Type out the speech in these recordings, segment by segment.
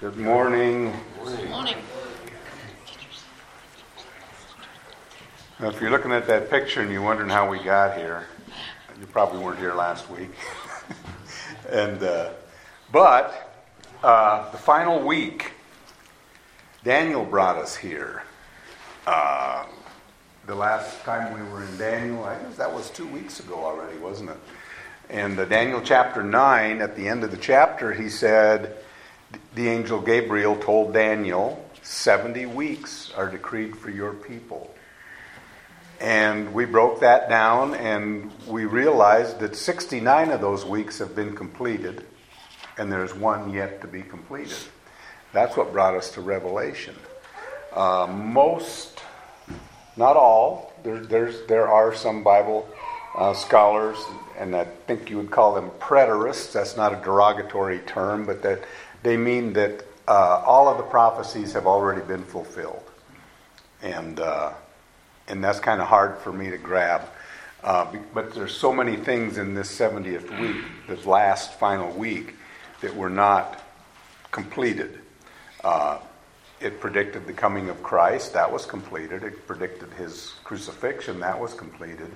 Good morning. Good morning. Now, if you're looking at that picture and you're wondering how we got here, you probably weren't here last week. and uh, but uh, the final week, Daniel brought us here. Uh, the last time we were in Daniel, I guess that was two weeks ago already, wasn't it? And Daniel chapter nine, at the end of the chapter, he said the angel Gabriel told Daniel, 70 weeks are decreed for your people. And we broke that down and we realized that 69 of those weeks have been completed and there's one yet to be completed. That's what brought us to Revelation. Uh, most, not all, there, there's, there are some Bible uh, scholars, and I think you would call them preterists. That's not a derogatory term, but that they mean that uh, all of the prophecies have already been fulfilled. And, uh, and that's kind of hard for me to grab. Uh, but there's so many things in this 70th week, this last final week, that were not completed. Uh, it predicted the coming of Christ, that was completed. It predicted his crucifixion, that was completed.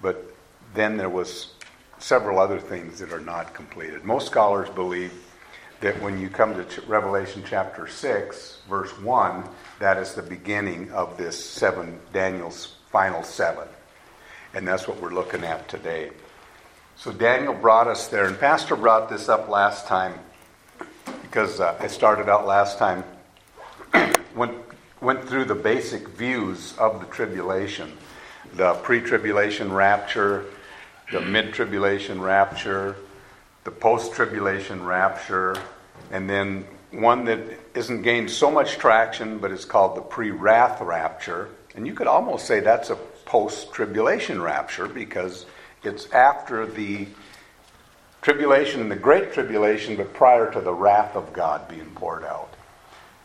But then there was several other things that are not completed. Most scholars believe that when you come to Revelation chapter 6, verse 1, that is the beginning of this seven, Daniel's final seven. And that's what we're looking at today. So Daniel brought us there, and Pastor brought this up last time because uh, I started out last time, went, went through the basic views of the tribulation the pre tribulation rapture, the mid tribulation rapture, the post tribulation rapture, and then one that isn't gained so much traction, but it's called the pre wrath rapture. And you could almost say that's a post tribulation rapture because it's after the tribulation and the great tribulation, but prior to the wrath of God being poured out.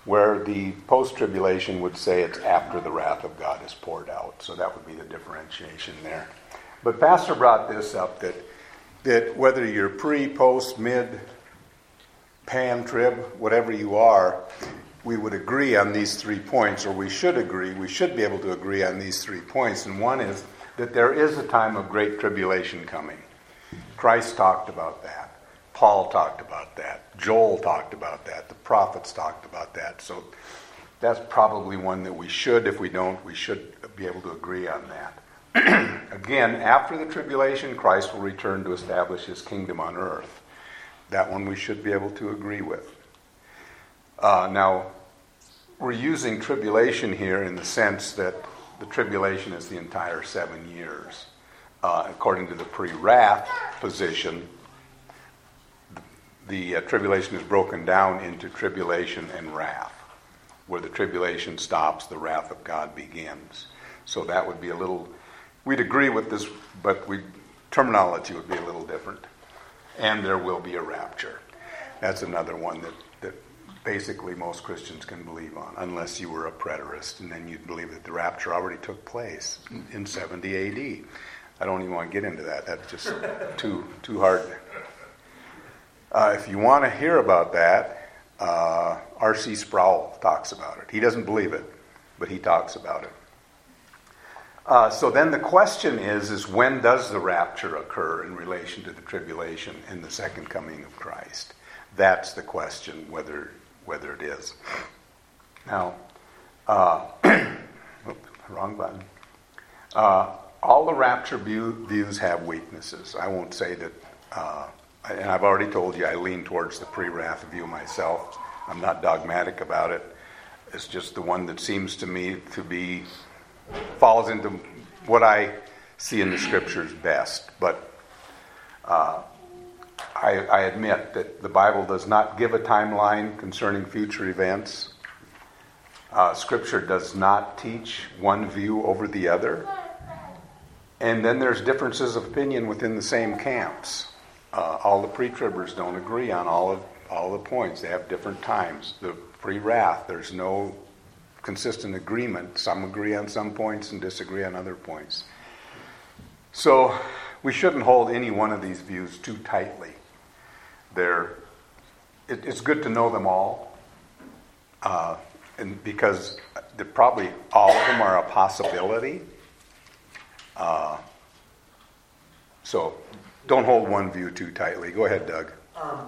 Where the post tribulation would say it's after the wrath of God is poured out. So that would be the differentiation there. But Pastor brought this up that, that whether you're pre, post, mid, pan, trib, whatever you are, we would agree on these three points, or we should agree, we should be able to agree on these three points. And one is that there is a time of great tribulation coming. Christ talked about that. Paul talked about that. Joel talked about that. The prophets talked about that. So that's probably one that we should, if we don't, we should be able to agree on that. Again, after the tribulation, Christ will return to establish his kingdom on earth. That one we should be able to agree with. Uh, now, we're using tribulation here in the sense that the tribulation is the entire seven years. Uh, according to the pre wrath position, the, uh, tribulation is broken down into tribulation and wrath. Where the tribulation stops, the wrath of God begins. So that would be a little, we'd agree with this, but we, terminology would be a little different and there will be a rapture. That's another one that, that basically most Christians can believe on, unless you were a preterist, and then you'd believe that the rapture already took place in 70 AD. I don't even want to get into that. That's just too too hard. Uh, if you want to hear about that, uh, R.C. Sproul talks about it. He doesn't believe it, but he talks about it. Uh, so then the question is, is when does the rapture occur in relation to the tribulation and the second coming of Christ? That's the question, whether, whether it is. Now, uh, wrong button. Uh, all the rapture view, views have weaknesses. I won't say that, uh, and I've already told you I lean towards the pre wrath view myself. I'm not dogmatic about it. It's just the one that seems to me to be falls into what I see in the scriptures best. But uh, I, I admit that the Bible does not give a timeline concerning future events. Uh, scripture does not teach one view over the other. And then there's differences of opinion within the same camps. Uh, all the pre-tribbers don't agree on all of all the points. They have different times. The pre-wrath, there's no consistent agreement. Some agree on some points and disagree on other points. So we shouldn't hold any one of these views too tightly. They're, it, it's good to know them all, uh, and because probably all of them are a possibility. Uh, so don't hold one view too tightly. Go ahead, Doug. Um,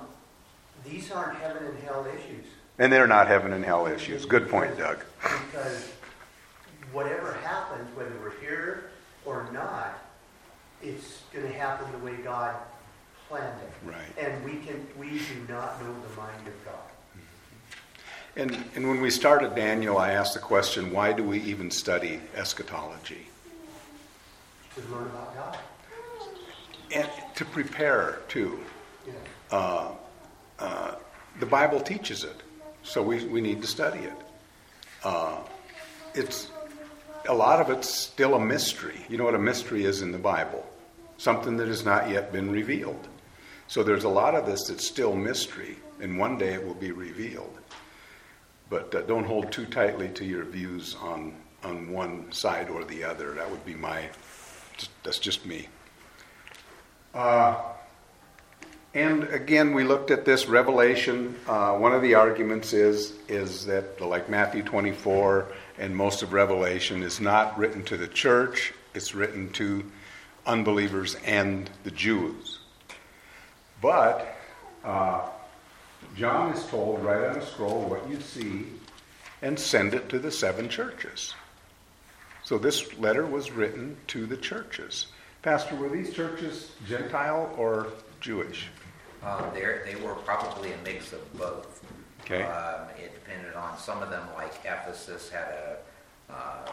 these aren't heaven and hell issues. And they're not heaven and hell issues. Good point, Doug. Because whatever happens, whether we're here or not, it's going to happen the way God planned it. Right. And we can we do not know the mind of God. And, and when we started Daniel, I asked the question why do we even study eschatology? To learn about God. And to prepare, too. Yeah. Uh, uh, the Bible teaches it, so we, we need to study it. Uh, it's a lot of it's still a mystery. You know what a mystery is in the Bible? Something that has not yet been revealed. So there's a lot of this that's still mystery, and one day it will be revealed. But uh, don't hold too tightly to your views on, on one side or the other. That would be my, that's just me. Uh, and again, we looked at this Revelation. Uh, one of the arguments is is that, like Matthew 24 and most of Revelation, is not written to the church; it's written to unbelievers and the Jews. But uh, John is told, write on a scroll what you see, and send it to the seven churches. So this letter was written to the churches. Pastor, were these churches Gentile or Jewish? Um, they were probably a mix of both. Okay. Um, it depended on some of them, like Ephesus had a uh,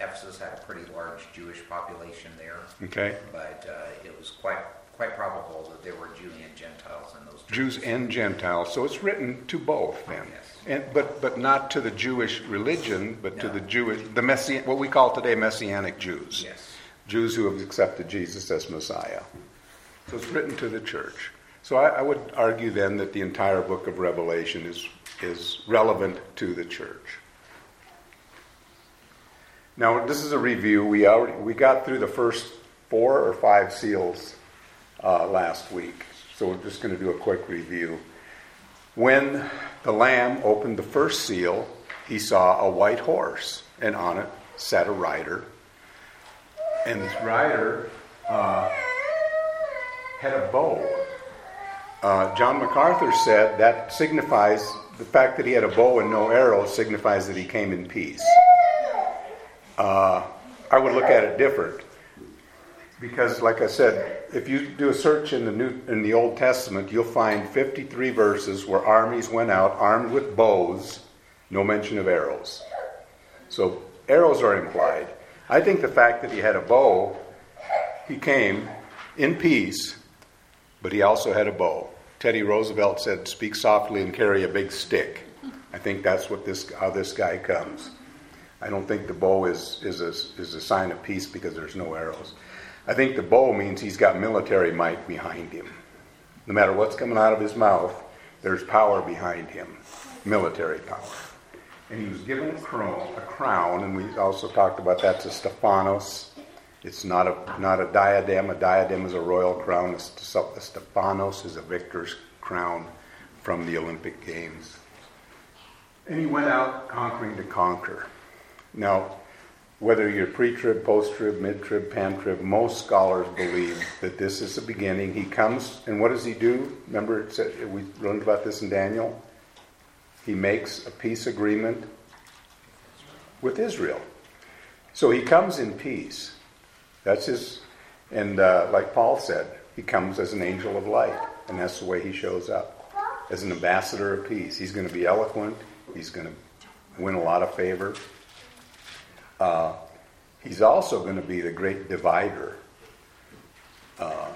Ephesus had a pretty large Jewish population there. Okay. But uh, it was quite quite probable that there were Jews and Gentiles in those. Jews and Gentiles. So it's written to both then. Yes. And, but but not to the Jewish religion, but to the Jewish the Messi- what we call today Messianic Jews. Yes. Jews who have accepted Jesus as Messiah. So it's written to the church. So I, I would argue then that the entire book of Revelation is, is relevant to the church. Now, this is a review. We, already, we got through the first four or five seals uh, last week. So we're just going to do a quick review. When the Lamb opened the first seal, he saw a white horse, and on it sat a rider. And this rider uh, had a bow. Uh, John MacArthur said that signifies the fact that he had a bow and no arrows signifies that he came in peace. Uh, I would look at it different because, like I said, if you do a search in the New in the Old Testament, you'll find 53 verses where armies went out armed with bows, no mention of arrows. So arrows are implied. I think the fact that he had a bow, he came in peace, but he also had a bow. Teddy Roosevelt said, "Speak softly and carry a big stick." I think that's what this how this guy comes. I don't think the bow is is a, is a sign of peace because there's no arrows. I think the bow means he's got military might behind him. No matter what's coming out of his mouth, there's power behind him, military power. And he was given a crown, a crown, and we also talked about that's a Stephanos. It's not a not a diadem. A diadem is a royal crown. A Stephanos is a victor's crown from the Olympic Games. And he went out conquering to conquer. Now, whether you're pre-trib, post-trib, mid-trib, pan-trib, most scholars believe that this is the beginning. He comes, and what does he do? Remember, it said, we learned about this in Daniel. He makes a peace agreement with Israel. So he comes in peace. That's his, and uh, like Paul said, he comes as an angel of light, and that's the way he shows up as an ambassador of peace. He's going to be eloquent. He's going to win a lot of favor. Uh, he's also going to be the great divider. Uh,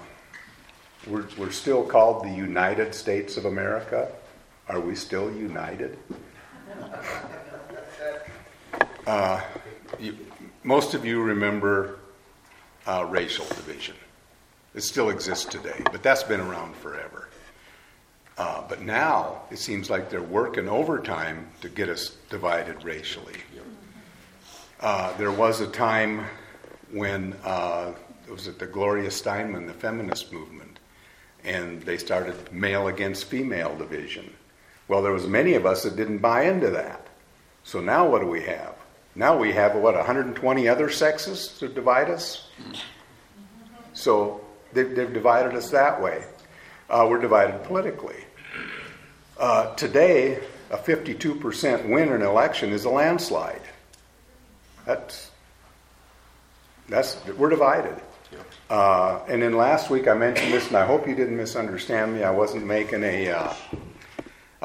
we're, we're still called the United States of America. Are we still united? Uh, you, most of you remember uh, racial division. It still exists today, but that's been around forever. Uh, but now it seems like they're working overtime to get us divided racially. Uh, there was a time when uh, it was at the Gloria Steinman, the feminist movement, and they started male against female division. Well, there was many of us that didn't buy into that. So now what do we have? Now we have, what, 120 other sexes to divide us? So they've, they've divided us that way. Uh, we're divided politically. Uh, today, a 52% win in an election is a landslide. That's, that's we're divided. Uh, and then last week I mentioned this, and I hope you didn't misunderstand me. I wasn't making a, uh,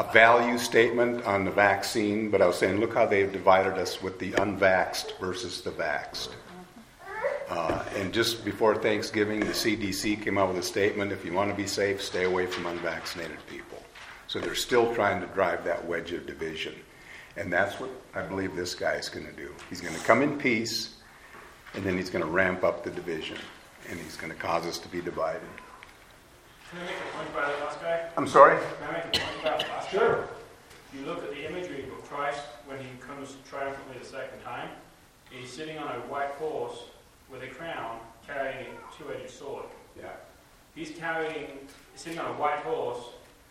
a value statement on the vaccine, but I was saying, look how they've divided us with the unvaxxed versus the vaxxed. Uh, and just before Thanksgiving, the CDC came out with a statement if you want to be safe, stay away from unvaccinated people. So they're still trying to drive that wedge of division. And that's what I believe this guy is going to do. He's going to come in peace, and then he's going to ramp up the division, and he's going to cause us to be divided. Can I make a point about the last guy? I'm sorry? Can I make a point about the last guy? You look at the imagery of Christ when he comes triumphantly the second time. He's sitting on a white horse with a crown carrying a two-edged sword. Yeah. He's carrying, sitting on a white horse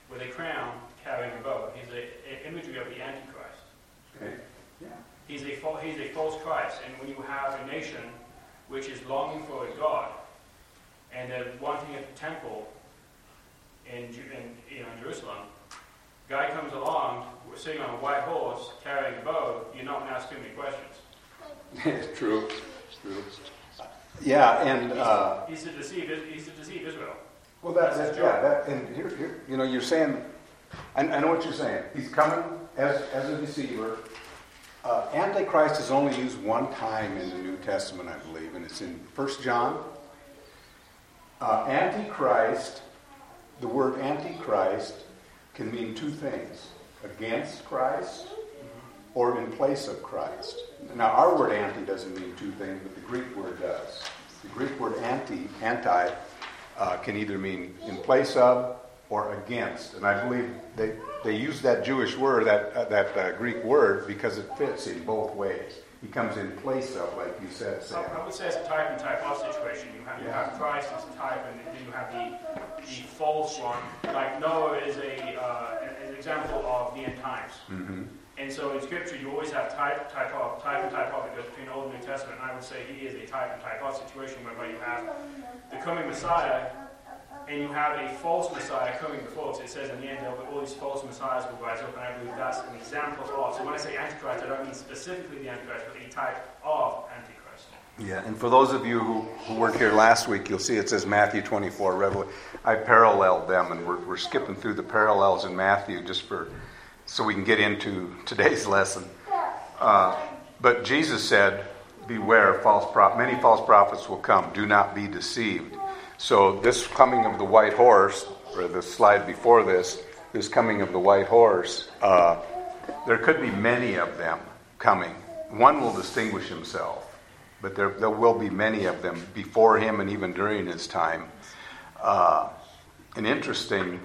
with a crown carrying a bow. He's an imagery of the Antichrist. Okay. Yeah. He's a, he's a false Christ. And when you have a nation which is longing for a God and they're wanting a temple in, in, you know, in Jerusalem, guy comes along, sitting on a white horse, carrying a bow, you're not going to ask too many questions. True. True. Yeah, and uh, he's to deceive. He's to deceive Israel. Well, that's, that's yeah. That, and here, here, you know, you're saying. I, I, know what you're saying. He's coming as as a deceiver. Uh, Antichrist is only used one time in the New Testament, I believe, and it's in First John. Uh, Antichrist, the word Antichrist, can mean two things: against Christ or in place of Christ. Now, our word anti doesn't mean two things, but the Greek word does. The Greek word anti, anti, uh, can either mean in place of or against. And I believe they, they use that Jewish word, that, uh, that uh, Greek word, because it fits in both ways. He comes in place of, like you said, Sam. I would say it's a type and type of situation. You have, you have Christ as a type, and then you have the, the false one. Like Noah is a, uh, an example of the end times. Mm-hmm. And so in Scripture, you always have type, type of, type and type of that goes between Old and New Testament. And I would say he is a type and type of situation whereby you have the coming Messiah and you have a false Messiah coming before us. It says in the end, all these false Messiahs will rise up, and I believe that's an example of. So when I say Antichrist, I don't mean specifically the Antichrist, but a type of Antichrist. Yeah, and for those of you who, who weren't here last week, you'll see it says Matthew 24, Revelation. I paralleled them, and we're, we're skipping through the parallels in Matthew just for so we can get into today's lesson. Uh, but Jesus said, Beware, false prop- many false prophets will come. Do not be deceived. So, this coming of the white horse, or the slide before this, this coming of the white horse, uh, there could be many of them coming. One will distinguish himself, but there, there will be many of them before him and even during his time. Uh, an interesting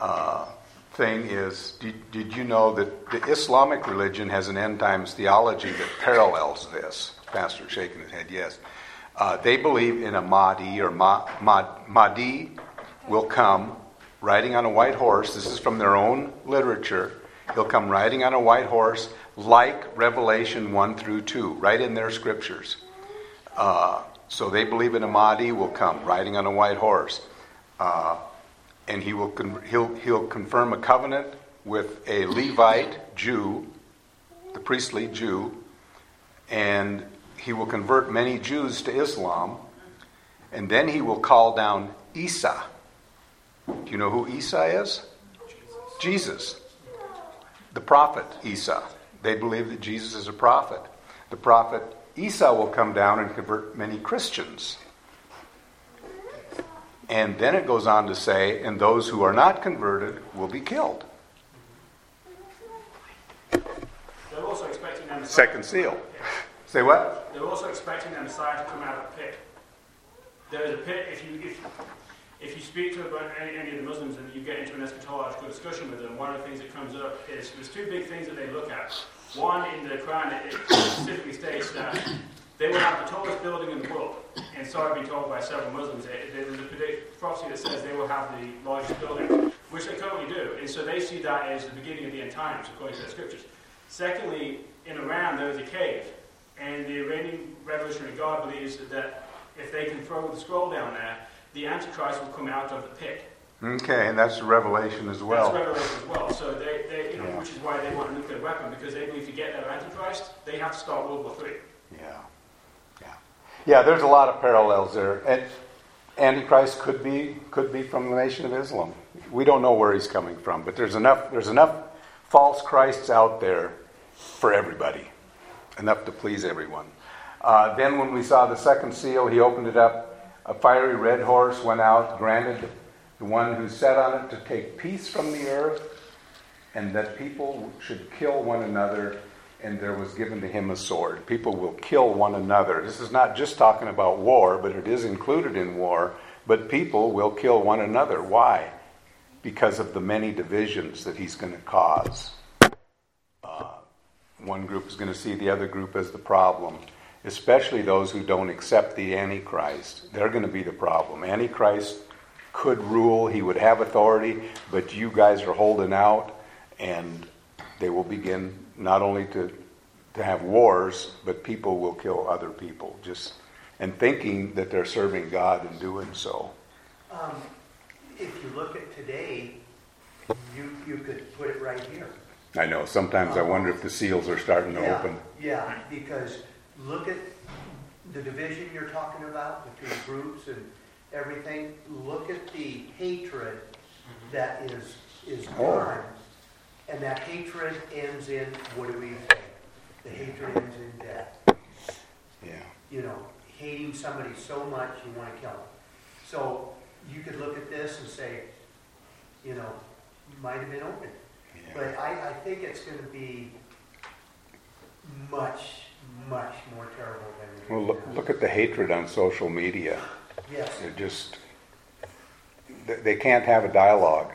uh, thing is did, did you know that the Islamic religion has an end times theology that parallels this? Pastor shaking his head, yes. Uh, they believe in a Mahdi or Ma, Ma, Mahdi will come riding on a white horse. This is from their own literature. He'll come riding on a white horse like Revelation 1 through 2, right in their scriptures. Uh, so they believe in a Mahdi will come riding on a white horse. Uh, and he will con- he'll, he'll confirm a covenant with a Levite Jew, the priestly Jew, and he will convert many Jews to Islam, and then he will call down Isa. Do you know who Isa is? Jesus. Jesus. The prophet Isa. They believe that Jesus is a prophet. The prophet Isa will come down and convert many Christians. And then it goes on to say, and those who are not converted will be killed. They're also expecting them. Second seal. Say what? They're also expecting the Messiah to come out of the pit. There is a pit. If you if, if you speak to any, any of the Muslims and you get into an eschatological discussion with them, one of the things that comes up is there's two big things that they look at. One in the Quran, it specifically states that they will have the tallest building in the world. And so I've been told by several Muslims, there's a prophecy that says they will have the largest building. which they currently do. And so they see that as the beginning of the end times, according to the scriptures. Secondly, in Iran, there is a cave. And the Iranian Revolutionary Guard believes that if they can throw the scroll down there, the Antichrist will come out of the pit. Okay, and that's Revelation as well. That's Revelation as well. So they, they you know, yeah. which is why they want a nuclear weapon because they believe to get their Antichrist, they have to start World War III. Yeah, yeah, yeah. There's a lot of parallels there, and Antichrist could be could be from the Nation of Islam. We don't know where he's coming from, but there's enough there's enough false Christs out there for everybody, enough to please everyone. Uh, then, when we saw the second seal, he opened it up. A fiery red horse went out, granted the one who sat on it to take peace from the earth, and that people should kill one another, and there was given to him a sword. People will kill one another. This is not just talking about war, but it is included in war. But people will kill one another. Why? Because of the many divisions that he's going to cause. One group is going to see the other group as the problem, especially those who don't accept the Antichrist. They're going to be the problem. Antichrist could rule, he would have authority, but you guys are holding out, and they will begin not only to, to have wars, but people will kill other people, just and thinking that they're serving God in doing so. Um, if you look at today, you, you could put it right here. I know. Sometimes I um, wonder if the seals are starting to yeah, open. Yeah, because look at the division you're talking about between groups and everything, look at the hatred mm-hmm. that is is born, oh. and that hatred ends in what do we say? The hatred ends in death. Yeah. You know, hating somebody so much you want to kill them. So you could look at this and say, you know, might have been open. But I, I think it's going to be much, much more terrible than. Well, look, look at the hatred on social media. Yes. It just, they can't have a dialogue.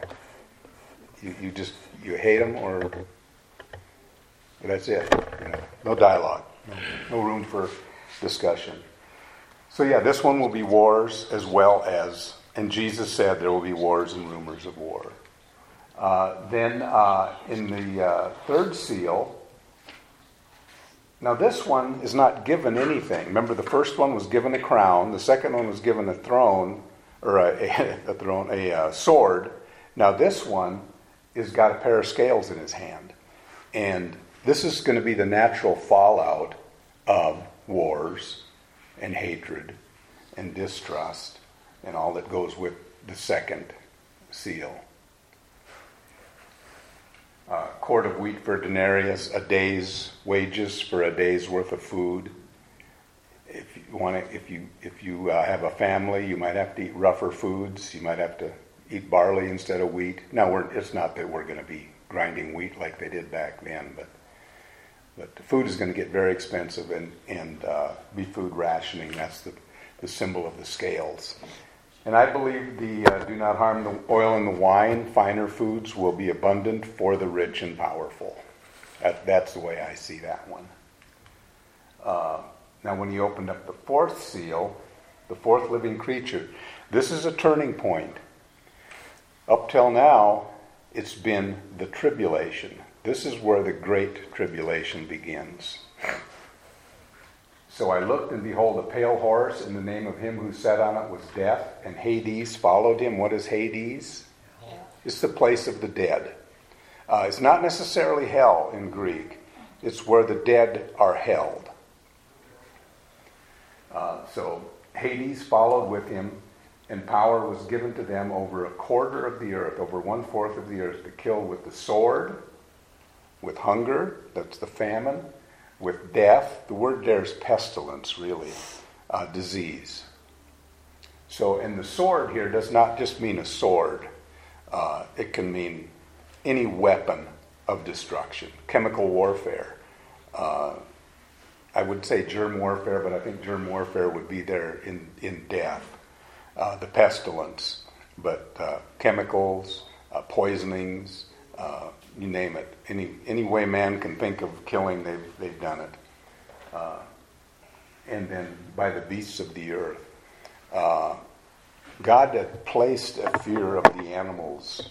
You, you just, you hate them or that's it. You know, no dialogue, no, no room for discussion. So, yeah, this one will be wars as well as, and Jesus said there will be wars and rumors of war. Uh, then uh, in the uh, third seal, now, this one is not given anything. Remember, the first one was given a crown, the second one was given a throne, or a, a, a throne, a, a sword. Now, this one has got a pair of scales in his hand. And this is going to be the natural fallout of wars and hatred and distrust and all that goes with the second seal uh, quart of wheat for a denarius, a day's wages for a day's worth of food. If you want to, if you if you uh, have a family, you might have to eat rougher foods. You might have to eat barley instead of wheat. Now, it's not that we're going to be grinding wheat like they did back then, but but the food is going to get very expensive and and uh, be food rationing. That's the the symbol of the scales. And I believe the uh, do not harm the oil and the wine, finer foods will be abundant for the rich and powerful. That, that's the way I see that one. Uh, now, when he opened up the fourth seal, the fourth living creature, this is a turning point. Up till now, it's been the tribulation. This is where the great tribulation begins. So I looked, and behold, a pale horse, and the name of him who sat on it was Death, and Hades followed him. What is Hades? It's the place of the dead. Uh, it's not necessarily hell in Greek, it's where the dead are held. Uh, so Hades followed with him, and power was given to them over a quarter of the earth, over one fourth of the earth, to kill with the sword, with hunger, that's the famine, with death. The word there is pestilence, really, uh, disease. So, and the sword here does not just mean a sword, uh, it can mean any weapon of destruction, chemical warfare. Uh, I would say germ warfare, but I think germ warfare would be there in, in death, uh, the pestilence, but uh, chemicals, uh, poisonings, you name it. Any, any way man can think of killing, they've, they've done it. Uh, and then by the beasts of the earth. Uh, God had placed a fear of the animals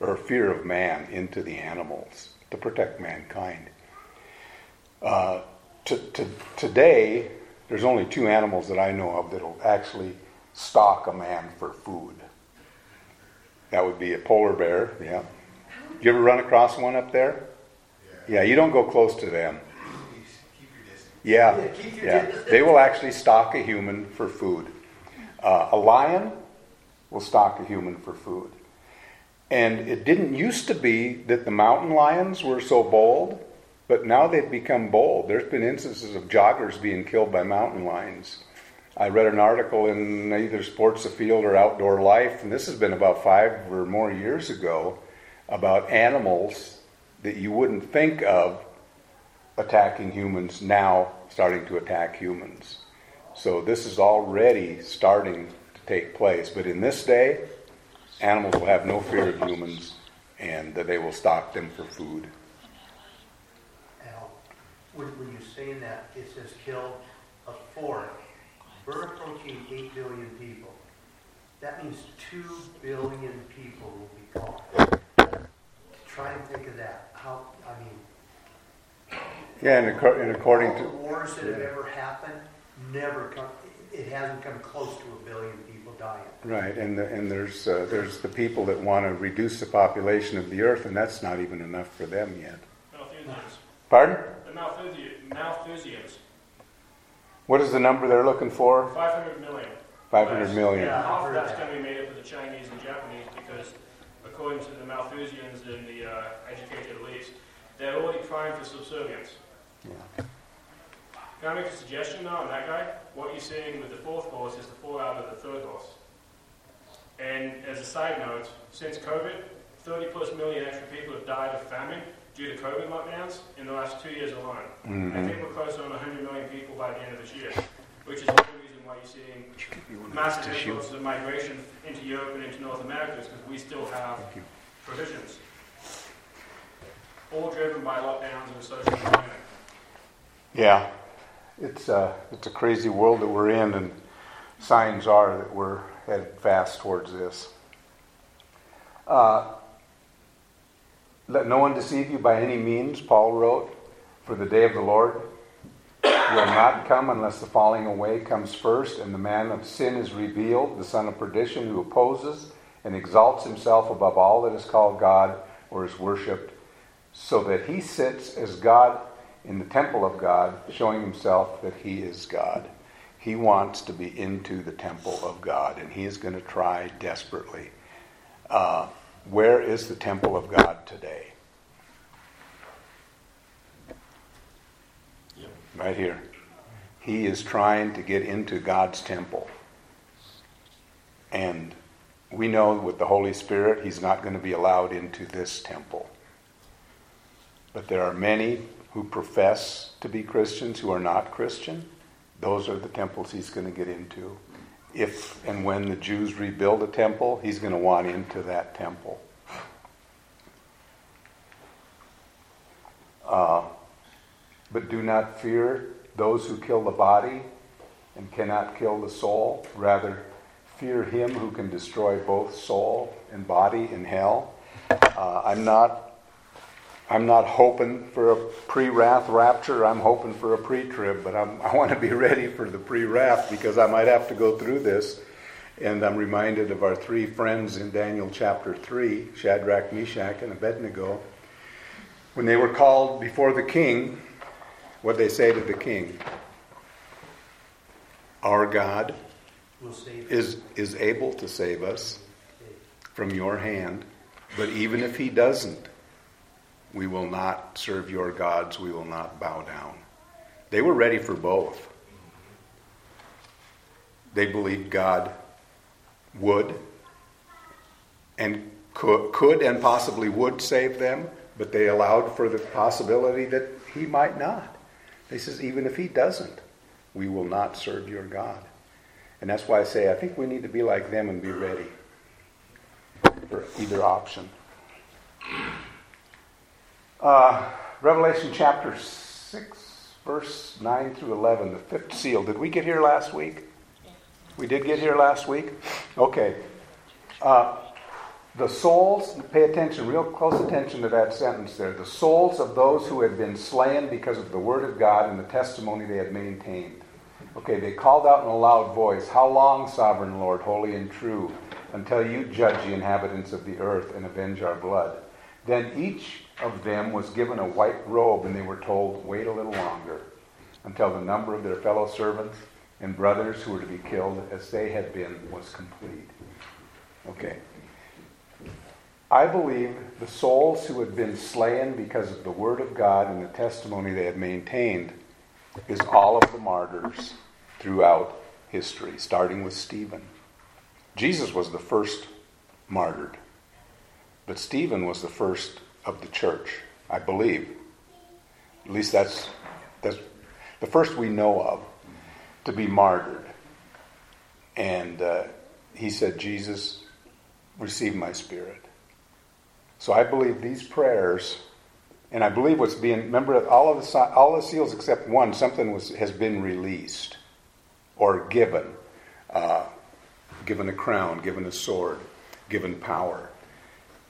or fear of man into the animals to protect mankind. Uh, to, to, today, there's only two animals that I know of that'll actually stalk a man for food. That would be a polar bear, yeah. You ever run across one up there? Yeah, you don't go close to them. Yeah, Yeah, keep your yeah. They will actually stalk a human for food. Uh, a lion will stalk a human for food. And it didn't used to be that the mountain lions were so bold, but now they've become bold. There's been instances of joggers being killed by mountain lions. I read an article in either Sports Afield or Outdoor Life, and this has been about five or more years ago, about animals that you wouldn't think of attacking humans now starting to attack humans. So this is already starting to take place. But in this day, animals will have no fear of humans and that they will stalk them for food. Al, when, you're saying that, it says kill a fourth. We're approaching eight billion people. That means two billion people will be caught. Try and think of that. How, I mean, Yeah, and, acco- and according all the to wars that have ever happened, never come, it hasn't come close to a billion people dying. right, and the, and there's uh, there's the people that want to reduce the population of the earth, and that's not even enough for them yet. Malthusians. Pardon? The Malthusi- Malthusians. What is the number they're looking for? 500 million. Five hundred million. Yeah. Half of that's going to be made up of the Chinese and Japanese because, according to the Malthusians and the uh, educated elites, they're already primed for subservience. Yeah. Can I make a suggestion now on that guy? What you're seeing with the fourth horse is the fallout of the third horse. And as a side note, since COVID, 30 plus million extra people have died of famine due to COVID lockdowns in the last two years alone. I Mhm. think we're close on 100 million people by the end of this year, which is why you're seeing massive influxes of migration into Europe and into North America is because we still have provisions. All driven by lockdowns and social confinement. Yeah, it's a, it's a crazy world that we're in, and signs are that we're headed fast towards this. Uh, Let no one deceive you by any means, Paul wrote, for the day of the Lord will not come unless the falling away comes first, and the man of sin is revealed, the son of perdition, who opposes and exalts himself above all that is called God or is worshipped, so that he sits as God in the temple of God, showing himself that he is God. He wants to be into the temple of God, and he is going to try desperately. Uh, where is the temple of God today? Right here. He is trying to get into God's temple. And we know with the Holy Spirit, he's not going to be allowed into this temple. But there are many who profess to be Christians who are not Christian. Those are the temples he's going to get into. If and when the Jews rebuild a temple, he's going to want into that temple. Uh, but do not fear those who kill the body and cannot kill the soul. Rather, fear him who can destroy both soul and body in hell. Uh, I'm not. I'm not hoping for a pre-wrath rapture. I'm hoping for a pre-trib, but I'm, I want to be ready for the pre-wrath because I might have to go through this. And I'm reminded of our three friends in Daniel chapter three: Shadrach, Meshach, and Abednego. When they were called before the king, what they say to the king? Our God is, is able to save us from your hand, but even if he doesn't, we will not serve your gods, we will not bow down. They were ready for both. They believed God would and could, could and possibly would save them, but they allowed for the possibility that he might not. They says, even if he doesn't, we will not serve your God. And that's why I say I think we need to be like them and be ready for either option. Uh, Revelation chapter 6, verse 9 through 11, the fifth seal. Did we get here last week? We did get here last week? Okay. Uh, the souls, pay attention, real close attention to that sentence there. The souls of those who had been slain because of the word of God and the testimony they had maintained. Okay, they called out in a loud voice, How long, sovereign Lord, holy and true, until you judge the inhabitants of the earth and avenge our blood? Then each of them was given a white robe, and they were told, Wait a little longer, until the number of their fellow servants and brothers who were to be killed as they had been was complete. Okay. I believe the souls who had been slain because of the Word of God and the testimony they had maintained is all of the martyrs throughout history, starting with Stephen. Jesus was the first martyred, but Stephen was the first of the church, I believe. At least that's, that's the first we know of to be martyred. And uh, he said, Jesus, receive my spirit. So I believe these prayers, and I believe what's being, remember, all of the, all the seals except one, something was, has been released or given. Uh, given a crown, given a sword, given power.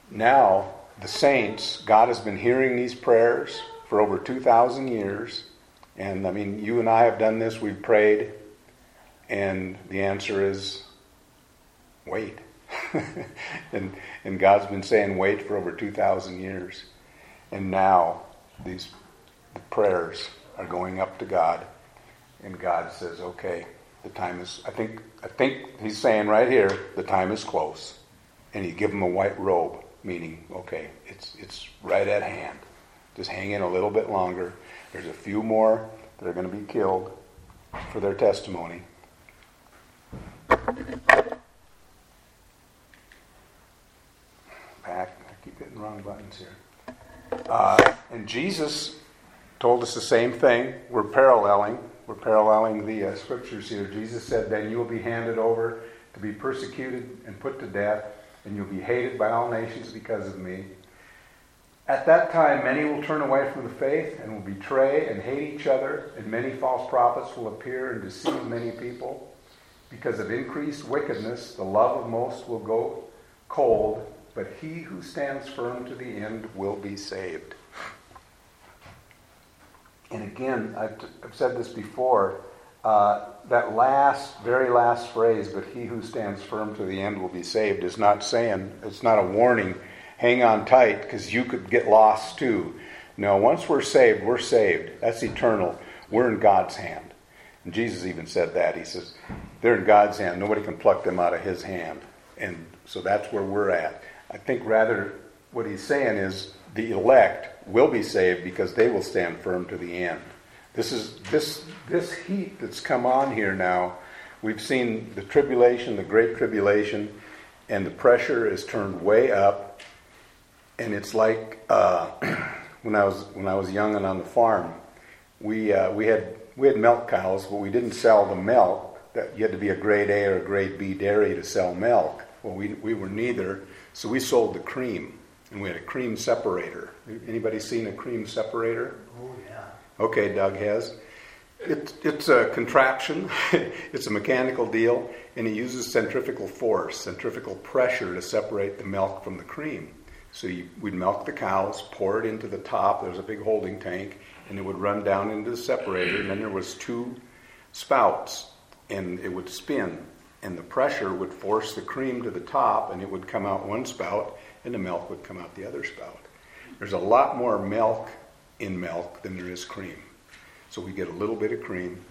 Now, the saints, God has been hearing these prayers for over 2,000 years. And I mean, you and I have done this, we've prayed, and the answer is wait. and, and God's been saying wait for over 2,000 years. And now these the prayers are going up to God, and God says, okay, the time is, I think, I think he's saying right here, the time is close. And he give them a white robe, meaning, okay, it's, it's right at hand. Just hang in a little bit longer. There's a few more that are going to be killed for their testimony. Back, I keep wrong buttons here. Uh, and Jesus told us the same thing. We're paralleling. We're paralleling the uh, scriptures here. Jesus said, Then you will be handed over to be persecuted and put to death, and you'll be hated by all nations because of me. At that time, many will turn away from the faith and will betray and hate each other, and many false prophets will appear and deceive many people. Because of increased wickedness, the love of most will go cold, but he who stands firm to the end will be saved. And again, I've, I've said this before, uh, that last, very last phrase, but he who stands firm to the end will be saved, is not saying, it's not a warning hang on tight because you could get lost too. No, once we're saved, we're saved. That's eternal. We're in God's hand. And Jesus even said that. He says, they're in God's hand. Nobody can pluck them out of his hand. And so that's where we're at. I think rather what he's saying is the elect will be saved because they will stand firm to the end. This is this this heat that's come on here now. We've seen the tribulation, the great tribulation, and the pressure is turned way up and it's like uh, when I was when I was young and on the farm, we uh, we had we had milk cows, but we didn't sell the milk. That you had to be a grade A or a grade B dairy to sell milk. Well, we we were neither, so we sold the cream, and we had a cream separator. Anybody seen a cream separator? Oh, yeah. Okay, Doug has. It, it's a contraption. it's a mechanical deal, and it uses centrifugal force, centrifugal pressure to separate the milk from the cream. So you, we'd milk the cows, pour it into the top. There's a big holding tank, and it would run down into the separator. And then there was two spouts, and it would spin, and the pressure would force the cream to the top, and it would come out one spout, and the milk would come out the other spout. There's a lot more milk in milk than there is cream. So we get a little bit of cream.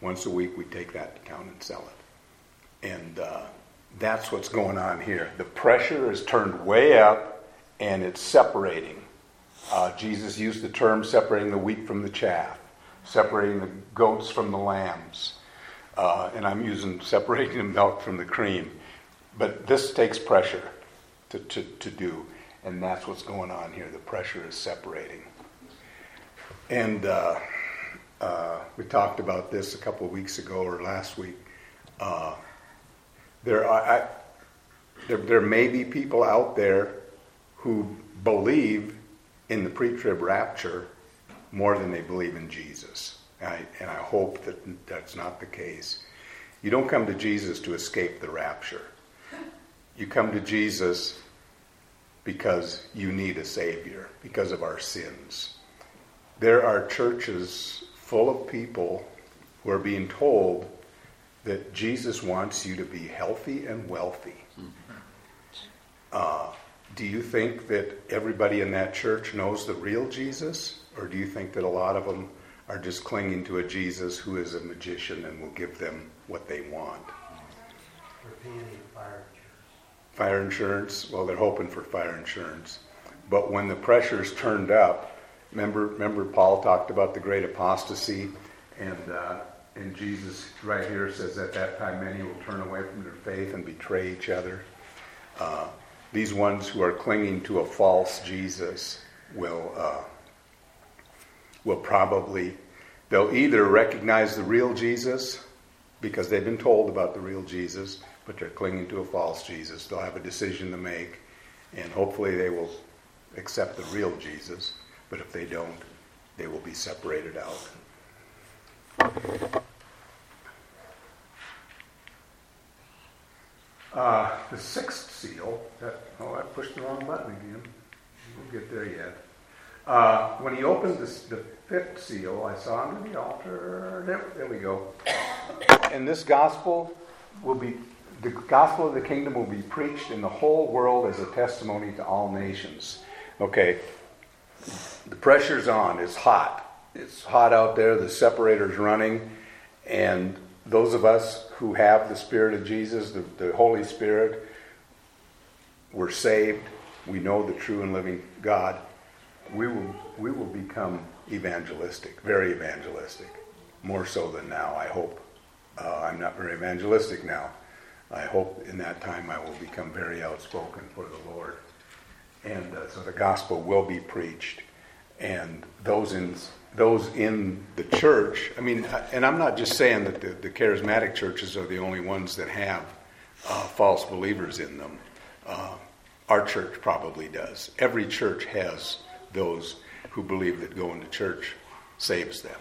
Once a week, we take that to town and sell it. And uh, that's what's going on here. The pressure is turned way up and it's separating. Uh, Jesus used the term separating the wheat from the chaff, separating the goats from the lambs. Uh, and I'm using separating the milk from the cream. But this takes pressure to, to, to do, and that's what's going on here. The pressure is separating. And uh, uh we talked about this a couple of weeks ago or last week. Uh, there, are, I, there, there may be people out there who believe in the pre trib rapture more than they believe in Jesus. And I, and I hope that that's not the case. You don't come to Jesus to escape the rapture. You come to Jesus because you need a Savior, because of our sins. There are churches full of people who are being told that Jesus wants you to be healthy and wealthy. Uh, do you think that everybody in that church knows the real Jesus? Or do you think that a lot of them are just clinging to a Jesus who is a magician and will give them what they want? Fire insurance. Fire insurance, well, they're hoping for fire insurance. But when the pressure's turned up, remember, remember Paul talked about the great apostasy, and, uh, and Jesus right here says at that time many will turn away from their faith and betray each other. Uh, these ones who are clinging to a false Jesus will uh, will probably they'll either recognize the real Jesus because they've been told about the real Jesus, but they're clinging to a false Jesus. They'll have a decision to make, and hopefully they will accept the real Jesus. But if they don't, they will be separated out. Uh, the sixth seal, that, oh, I pushed the wrong button again. We'll get there yet. Uh, when he opened this, the fifth seal, I saw under the altar, there, there we go. And this gospel will be, the gospel of the kingdom will be preached in the whole world as a testimony to all nations. Okay, the pressure's on, it's hot. It's hot out there, the separator's running, and those of us who have the Spirit of Jesus, the, the Holy Spirit, we're saved. We know the true and living God. We will, we will become evangelistic, very evangelistic, more so than now, I hope. Uh, I'm not very evangelistic now. I hope in that time I will become very outspoken for the Lord. And uh, so the gospel will be preached. And those in those in the church, I mean, and I'm not just saying that the, the charismatic churches are the only ones that have uh, false believers in them. Uh, our church probably does. Every church has those who believe that going to church saves them.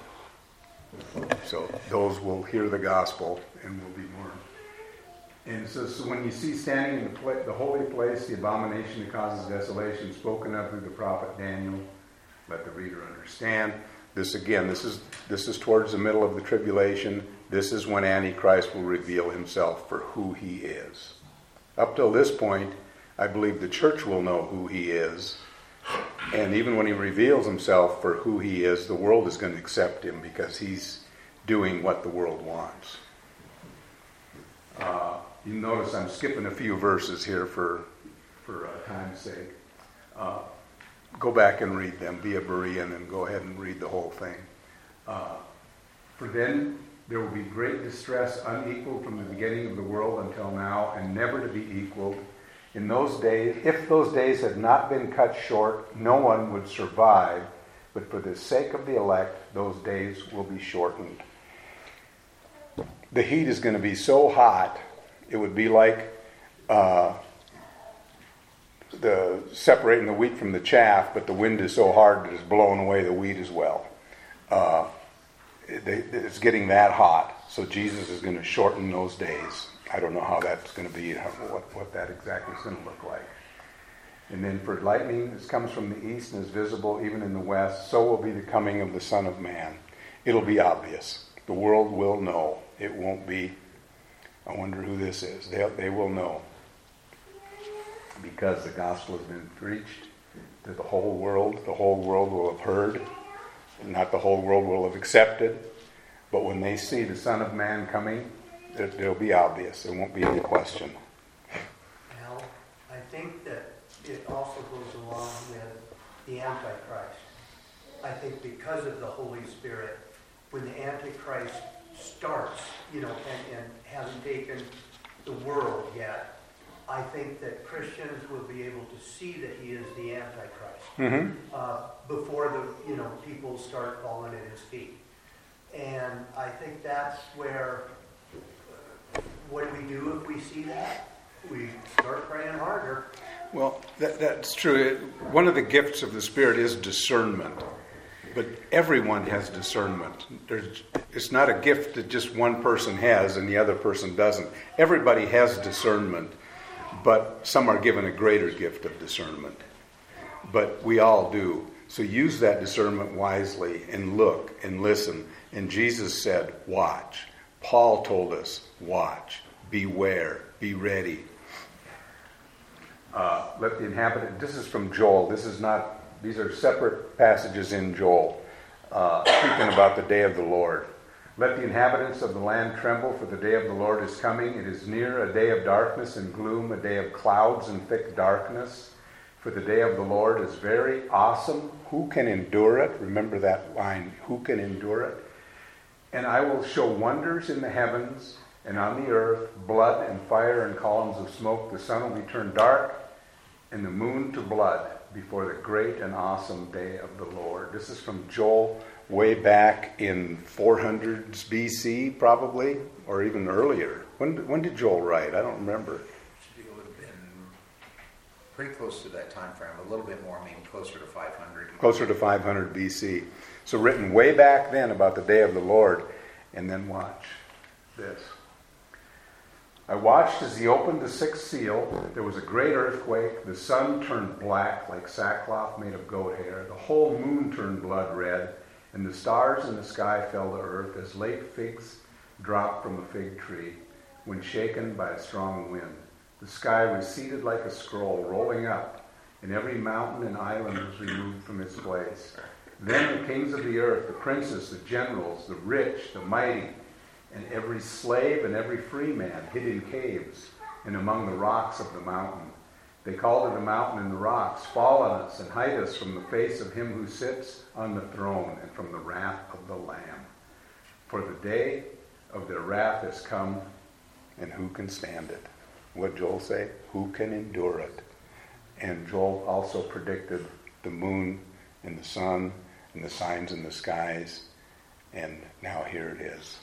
So those will hear the gospel and will be more. And so, so when you see standing in the, the holy place, the abomination that causes desolation, spoken of through the prophet Daniel, let the reader understand. This again, this is this is towards the middle of the tribulation. This is when Antichrist will reveal himself for who he is. Up till this point, I believe the church will know who he is. And even when he reveals himself for who he is, the world is going to accept him because he's doing what the world wants. Uh, you notice I'm skipping a few verses here for, for uh, time's sake. Uh, go back and read them. Be a Berean and go ahead and read the whole thing. Uh, for then there will be great distress unequaled from the beginning of the world until now, and never to be equaled. In those days, if those days had not been cut short, no one would survive. But for the sake of the elect, those days will be shortened. The heat is going to be so hot, it would be like uh, the separating the wheat from the chaff, but the wind is so hard that it's blowing away the wheat as well. Uh, it, it's getting that hot, so Jesus is going to shorten those days. I don't know how that's going to be, what, what that exactly is going to look like. And then for lightning, this comes from the east and is visible even in the west, so will be the coming of the Son of Man. It'll be obvious. The world will know. It won't be, I wonder who this is. They, they will know because the gospel has been preached to the whole world. The whole world will have heard. Not the whole world will have accepted. But when they see the Son of Man coming, it, it'll be obvious. There won't be any question. Well, I think that it also goes along with the Antichrist. I think because of the Holy Spirit, when the Antichrist starts, you know, and, and hasn't taken the world yet, I think that Christians will be able to see that he is the Antichrist Mm-hmm. uh, before the you know people start falling at his feet. And I think that's where what do we do if we see that? We start praying harder. Well, that, that's true. One of the gifts of the Spirit is discernment. But everyone has discernment. There's, it's not a gift that just one person has and the other person doesn't. Everybody has discernment. but some are given a greater gift of discernment. But we all do. So use that discernment wisely and look and listen. And Jesus said, Watch. Paul told us, Watch, beware, be ready. Uh, let the inhabitant, this is from Joel. This is not, these are separate passages in Joel, uh, speaking about the day of the Lord. Let the inhabitants of the land tremble, for the day of the Lord is coming. It is near, a day of darkness and gloom, a day of clouds and thick darkness. For the day of the Lord is very awesome. Who can endure it? Remember that line who can endure it? And I will show wonders in the heavens and on the earth, blood and fire and columns of smoke. The sun will be turned dark and the moon to blood before the great and awesome day of the Lord. This is from Joel way back in 400s BC, probably, or even earlier. When, when did Joel write? I don't remember. It would have been pretty close to that time frame, a little bit more, maybe closer to 500. Closer to 500 BC. So written way back then about the day of the Lord. And then watch this. I watched as he opened the sixth seal. There was a great earthquake. The sun turned black like sackcloth made of goat hair. The whole moon turned blood red and the stars in the sky fell to earth as late figs drop from a fig tree when shaken by a strong wind. The sky receded like a scroll, rolling up, and every mountain and island was removed from its place. Then the kings of the earth, the princes, the generals, the rich, the mighty, and every slave and every free man hid in caves and among the rocks of the mountain. They called to the mountain and the rocks, Fall on us and hide us from the face of him who sits on the throne and from the wrath of the Lamb. For the day of their wrath has come, and who can stand it? What Joel say? Who can endure it? And Joel also predicted the moon and the sun and the signs in the skies, and now here it is.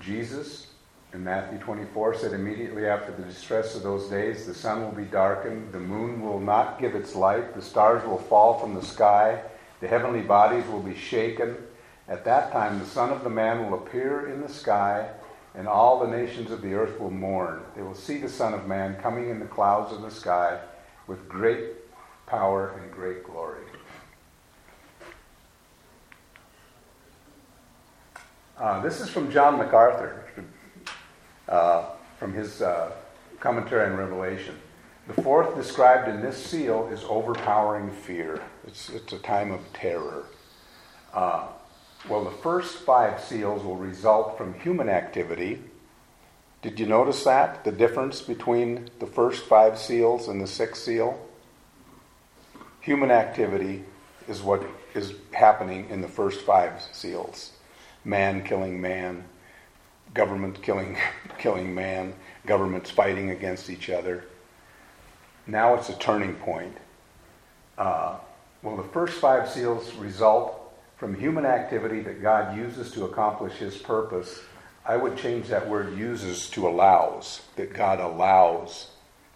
Jesus in Matthew 24 said, Immediately after the distress of those days, the sun will be darkened, the moon will not give its light, the stars will fall from the sky, the heavenly bodies will be shaken. At that time, the Son of the Man will appear in the sky, and all the nations of the earth will mourn. They will see the Son of Man coming in the clouds of the sky with great power and great glory. Uh, this is from John MacArthur, uh, from his uh, commentary on Revelation. The fourth described in this seal is overpowering fear. It's, it's a time of terror. Well, the first five seals will result from human activity. Did you notice that? The difference between the first five seals and the sixth seal? Human activity is what is happening in the first five seals man killing man, government killing, killing man, governments fighting against each other. Now it's a turning point. Uh, the first five seals result from human activity that God uses to accomplish his purpose. I would change that word uses to allows, that God allows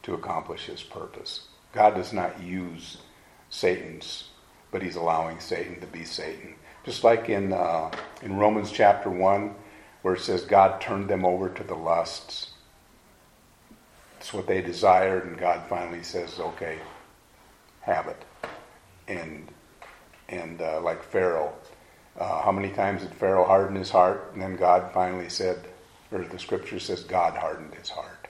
to accomplish his purpose. God does not use Satan's, but he's allowing Satan to be Satan. Just like in, uh, in Romans chapter 1, where it says God turned them over to the lusts. It's what they desired, and God finally says, okay, have it. And, and uh, like Pharaoh, uh, how many times did Pharaoh harden his heart? And then God finally said, or the scripture says, God hardened his heart.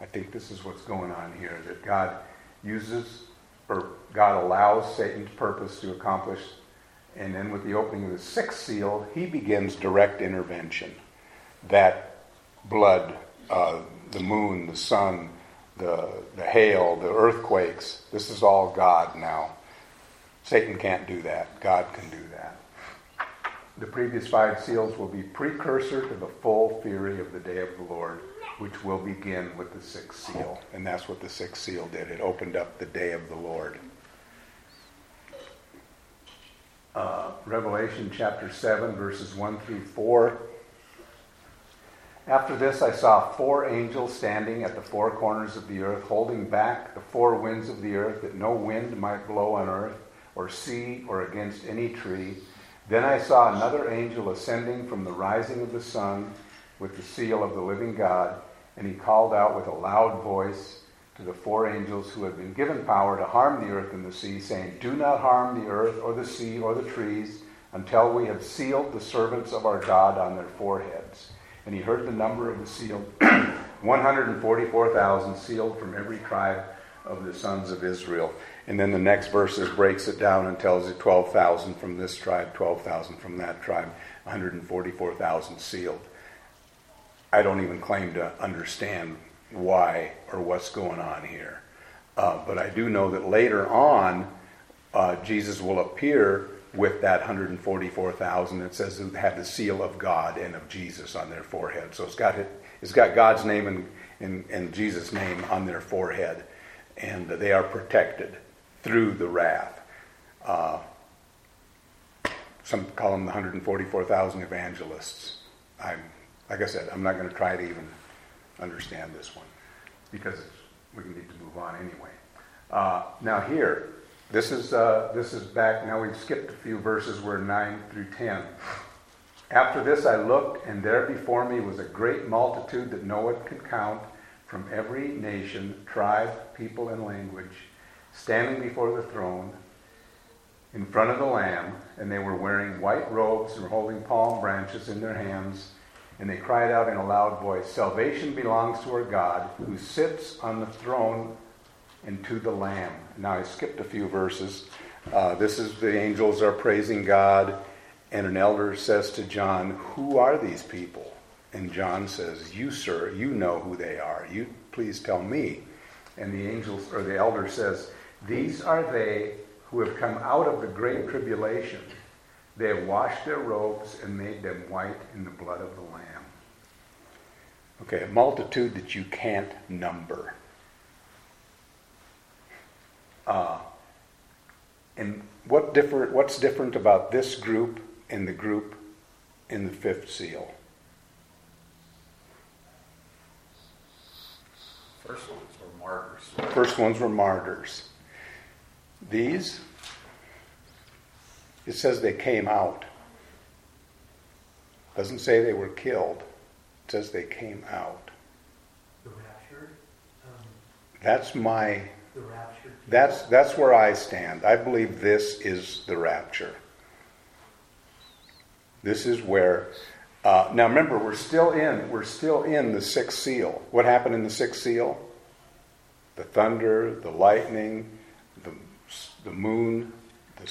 I think this is what's going on here that God uses, or God allows Satan's purpose to accomplish and then with the opening of the sixth seal, he begins direct intervention. That blood, uh, the moon, the sun, the, the hail, the earthquakes, this is all God now. Satan can't do that. God can do that. The previous five seals will be precursor to the full fury of the day of the Lord, which will begin with the sixth seal. And that's what the sixth seal did. It opened up the day of the Lord uh, Revelation chapter 7, verses 1 through 4. After this, I saw four angels standing at the four corners of the earth, holding back the four winds of the earth, that no wind might blow on earth, or sea, or against any tree. Then I saw another angel ascending from the rising of the sun with the seal of the living God, and he called out with a loud voice to the four angels who had been given power to harm the earth and the sea, saying, Do not harm the earth or the sea or the trees until we have sealed the servants of our God on their foreheads. And he heard the number of the sealed 144,000 sealed from every tribe of the sons of Israel. And then the next verses breaks it down and tells you 12,000 from this tribe, 12,000 from that tribe, 144,000 sealed. I don't even claim to understand why or what's going on here. Uh, but I do know that later on, uh, Jesus will appear with that 144,000. It says it had the seal of God and of Jesus on their forehead. So it's got, it's got God's name and, and, and Jesus' name on their forehead. And they are protected through the wrath. Uh, some call them the 144,000 evangelists. I'm, like I said, I'm not going to try to even understand this one because we need to move on anyway. Uh, now here, this is uh, this is back. Now we've skipped a few verses. We're nine through ten. After this, I looked, and there before me was a great multitude that no one could count, from every nation, tribe, people, and language standing before the throne in front of the Lamb, and they were wearing white robes and holding palm branches in their hands. And they cried out in a loud voice Salvation belongs to our God, who sits on the throne and to the Lamb. Now, I skipped a few verses. Uh, this is the angels are praising God, and an elder says to John, Who are these people? And John says, You, sir, you know who they are. You please tell me. And the angels or the elder says, these are they who have come out of the great tribulation. They have washed their robes and made them white in the blood of the Lamb. Okay, a multitude that you can't number. Uh, and what different, what's different about this group and the group in the fifth seal? First ones were martyrs. First ones were martyrs. These, it says they came out. Doesn't say they were killed. It says they came out. The rapture? Um, That's my the rapture? that's that's where I stand. I believe this is the rapture. This is where uh, now remember we're still in we're still in the sixth seal. What happened in the sixth seal? The thunder, the lightning, the moon, the,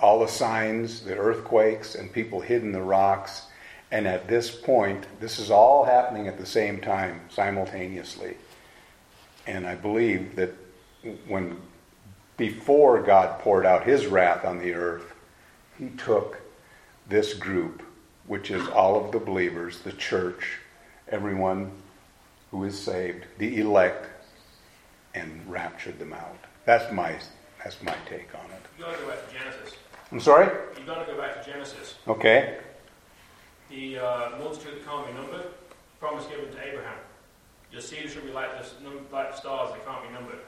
all the signs, the earthquakes, and people hid in the rocks. And at this point, this is all happening at the same time, simultaneously. And I believe that when, before God poured out his wrath on the earth, he took this group, which is all of the believers, the church, everyone who is saved, the elect, and raptured them out. That's my that's my take on it. You gotta go back to Genesis. I'm sorry? You gotta go back to Genesis. Okay. The uh, multitude that can't be numbered, promise given to Abraham. Your seed shall be like the, like the stars that can't be numbered.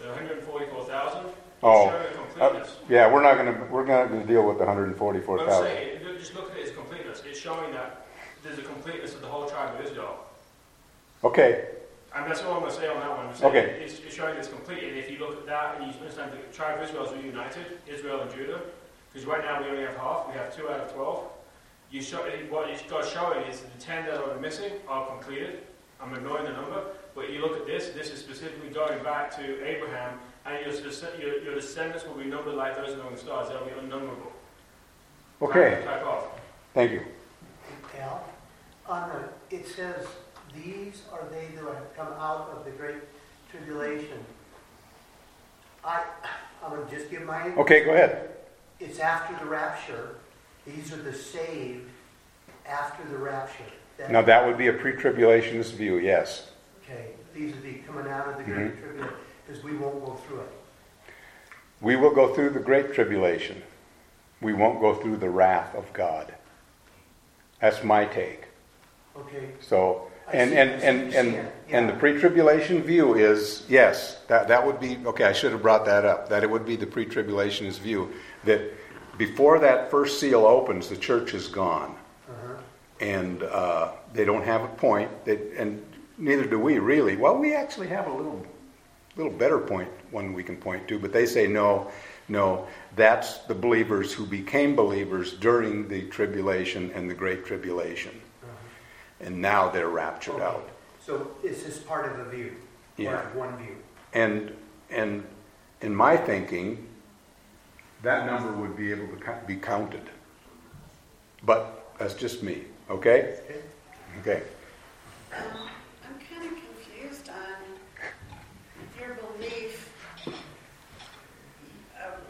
The 144,000. Oh, Uh, yeah, we're not going to we're not going to deal with the But I'm 144,000. saying, just look at it as completeness. It's showing that there's a completeness of the whole tribe of Israel. Okay. And that's all I'm going to say on that one. I'm saying Okay. It's, it's showing it's complete. And if you look at that and you understand the tribe of Israel is reunited, Israel and Judah, because right now we only have half, we have two out of 12. You show, what God's showing is the 10 that are missing are completed. I'm ignoring the number. But you look at this, this is specifically going back to Abraham, and your, your, your descendants will be numbered like those among the stars. They'll be unnumberable. Okay. Type off. Thank you. Al, on the, it says, these are they that have come out of the great tribulation. I, I'm gonna just give my, Okay, go ahead. it's after the rapture. These are the saved after the rapture. Now that would be a pre-tribulationist view. Yes. Okay, these are the coming out of the great Mm-hmm. tribulation, because we won't go through it. We will go through the great tribulation. We won't go through the wrath of God. That's my take. Okay, So, and, and, and, and, and the pre-tribulation view is, yes, that, that would be, okay, I should have brought that up, that it would be the pre-tribulationist view, that before that first seal opens, the church is gone. Uh-huh. And uh, they don't have a point, they, and neither do we really. Well, we actually have a little, little better point, one we can point to, but they say no, no, that's the believers who became believers during the tribulation and the great tribulation. And now they're raptured Okay. out. So is this part of the view? Yeah. Part of one view? And, and in my thinking, that number would be able to be counted. But that's just me, okay? Okay. Okay. Um, I'm kind of confused on your belief uh,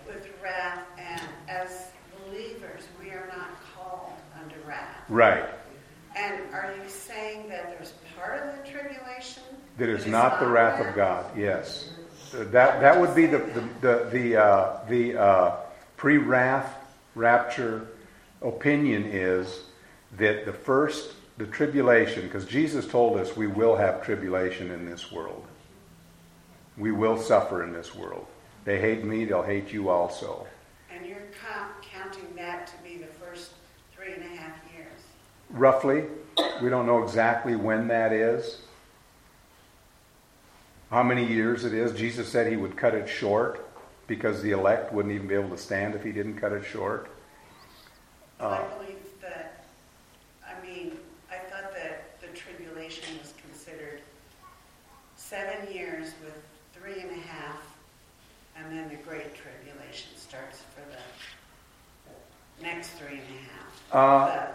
with wrath, and as believers, we are not called under wrath. Right. And are you saying that there's part of the tribulation That is not the wrath of? God, yes. That, that would be the, the, the, the, uh, the uh, pre-wrath rapture opinion is that the first, the tribulation, because Jesus told us we will have tribulation in this world. We will suffer in this world. They hate me, they'll hate you also. And you're counting that to be the first three and a half. Roughly, we don't know exactly when that is, how many years it is. Jesus said he would cut it short because the elect wouldn't even be able to stand if he didn't cut it short. I Uh, believe that, I mean, I thought that the tribulation was considered seven years with three and a half, and then the great tribulation starts for the next three and a half. Uh, The, the hard,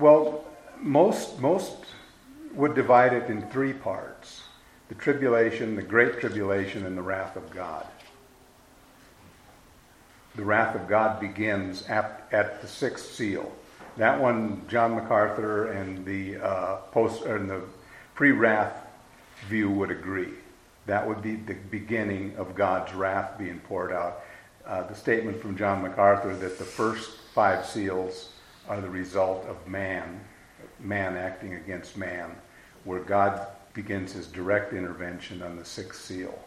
Well, most, most would divide it in three parts the tribulation, the great tribulation, and the wrath of God. The wrath of God begins at, at the sixth seal. That one, John MacArthur and the uh, post and the pre-wrath view would agree. That would be the beginning of God's wrath being poured out. Uh, the statement from John MacArthur that the first five seals are the result of man, man acting against man, where God begins his direct intervention on the sixth seal.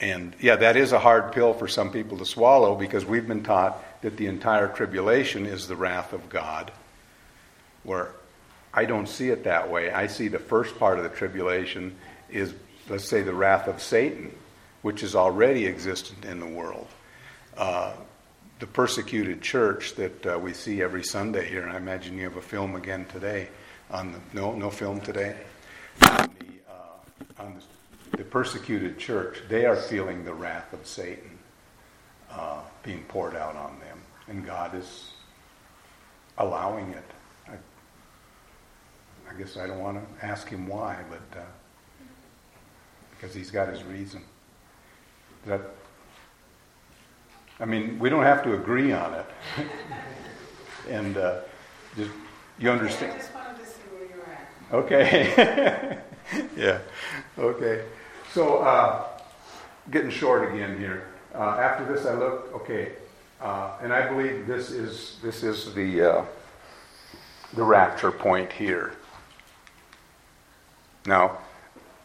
And yeah, that is a hard pill for some people to swallow because we've been taught that the entire tribulation is the wrath of God, where I don't see it that way. I see the first part of the tribulation is, let's say, the wrath of Satan, which is already existent in the world. Uh, the persecuted church that uh, we see every Sunday here, and I imagine you have a film again today on the no no film today on the, uh, on the, persecuted church. They are feeling the wrath of Satan uh, being poured out on them, and God is allowing it. I, I guess I don't want to ask him why, but uh, because he's got his reason. That I mean, we don't have to agree on it, and uh, just you I understand. just wanted to see where you were at. Okay. yeah. Okay. So, uh, getting short again here. Uh, after this, I looked. Okay, uh, and I believe this is this is the uh, the rapture point here. Now,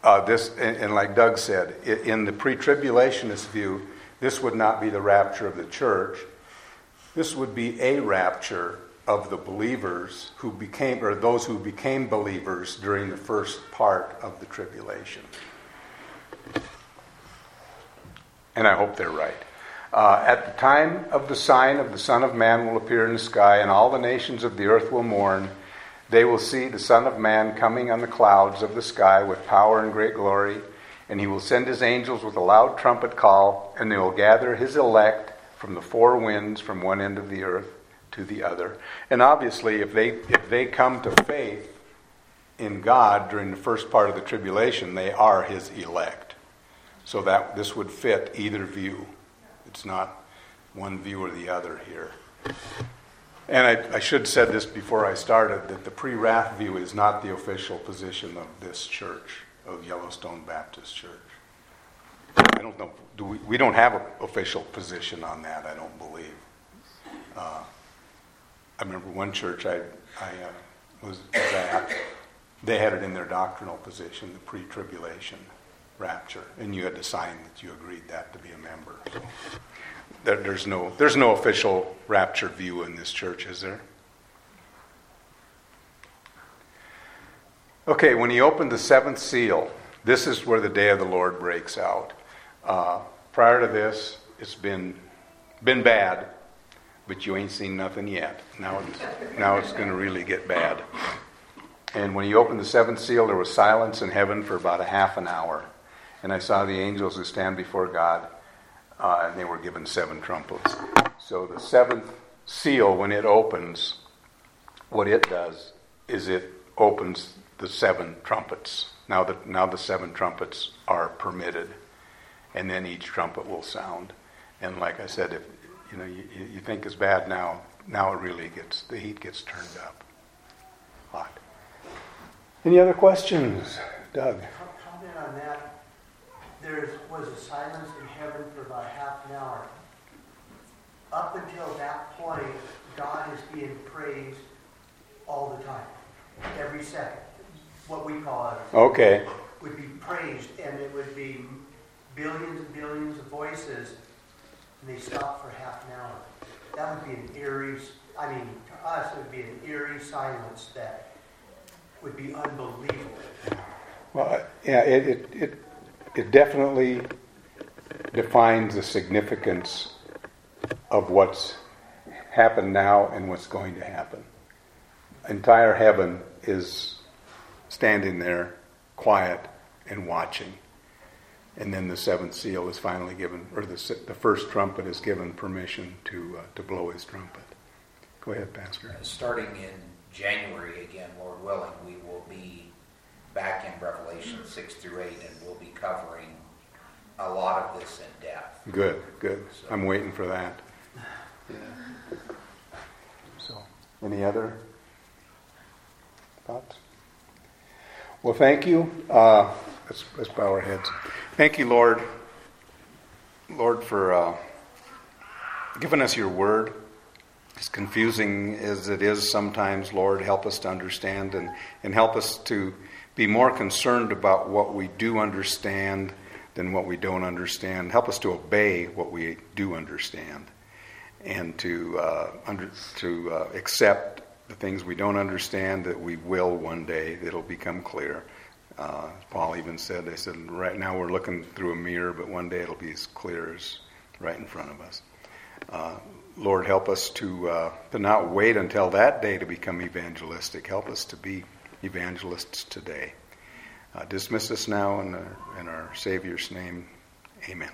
uh, this and, and like Doug said, in the pre-tribulationist view, this would not be the rapture of the church. This would be a rapture of the believers who became, or those who became believers during the first part of the tribulation. And I hope they're right. Uh, at the time of the sign of the Son of Man will appear in the sky, and all the nations of the earth will mourn. They will see the Son of Man coming on the clouds of the sky with power and great glory, and he will send his angels with a loud trumpet call, and they will gather his elect from the four winds from one end of the earth to the other. And obviously, if they if they come to faith in God during the first part of the tribulation, they are his elect. So that this would fit either view. It's not one view or the other here. And I, I should have said this before I started that the pre wrath view is not the official position of this church, of Yellowstone Baptist Church. I don't know. Do we, we don't have an official position on that, I don't believe. Uh, I remember one church I, I uh, was, at, they had it in their doctrinal position, the pre tribulation. rapture, and you had to sign that you agreed that to be a member. There's no there's no official rapture view in this church, is there? Okay, when he opened the seventh seal, this is where the day of the Lord breaks out. Uh, prior to this, it's been been bad, but you ain't seen nothing yet. Now it's now it's going to really get bad. And when he opened the seventh seal, there was silence in heaven for about a half an hour. And I saw the angels who stand before God, uh, and they were given seven trumpets. So the seventh seal, when it opens, what it does is it opens the seven trumpets. Now the, now the seven trumpets are permitted, and then each trumpet will sound. And like I said, if you know you, you think it's bad now, now it really gets the heat gets turned up. Hot. Any other questions, Doug? Comment on that. There was a silence in heaven for about half an hour. Up until that point, God is being praised all the time, every second. What we call it Okay. would be praised, and it would be billions and billions of voices, and they stop for half an hour. That would be an eerie, I mean, to us, it would be an eerie silence that would be unbelievable. Well, yeah, it, it, it, it definitely defines the significance of what's happened now and what's going to happen. Entire heaven is standing there, quiet and watching. And then the seventh seal is finally given, or the, the first trumpet is given permission to, uh, to blow his trumpet. Go ahead, Pastor. Starting in January again, Lord willing, we will be back in Revelation 6 through 8 and we'll be covering a lot of this in depth. Good, good. I'm waiting for that. So, any other thoughts? Well, thank you. Uh, let's, let's bow our heads. Thank you, Lord. Lord, for uh, giving us your word. As confusing as it is sometimes, Lord, help us to understand and, and help us to be more concerned about what we do understand than what we don't understand. Help us to obey what we do understand and to, uh, under, to uh, accept the things we don't understand that we will one day, it'll become clear. Uh, Paul even said, they said, right now we're looking through a mirror, but one day it'll be as clear as right in front of us. Uh, Lord, help us to, uh, to not wait until that day to become evangelistic. Help us to be evangelists today. Uh, dismiss us now in, the, in our Savior's name. Amen.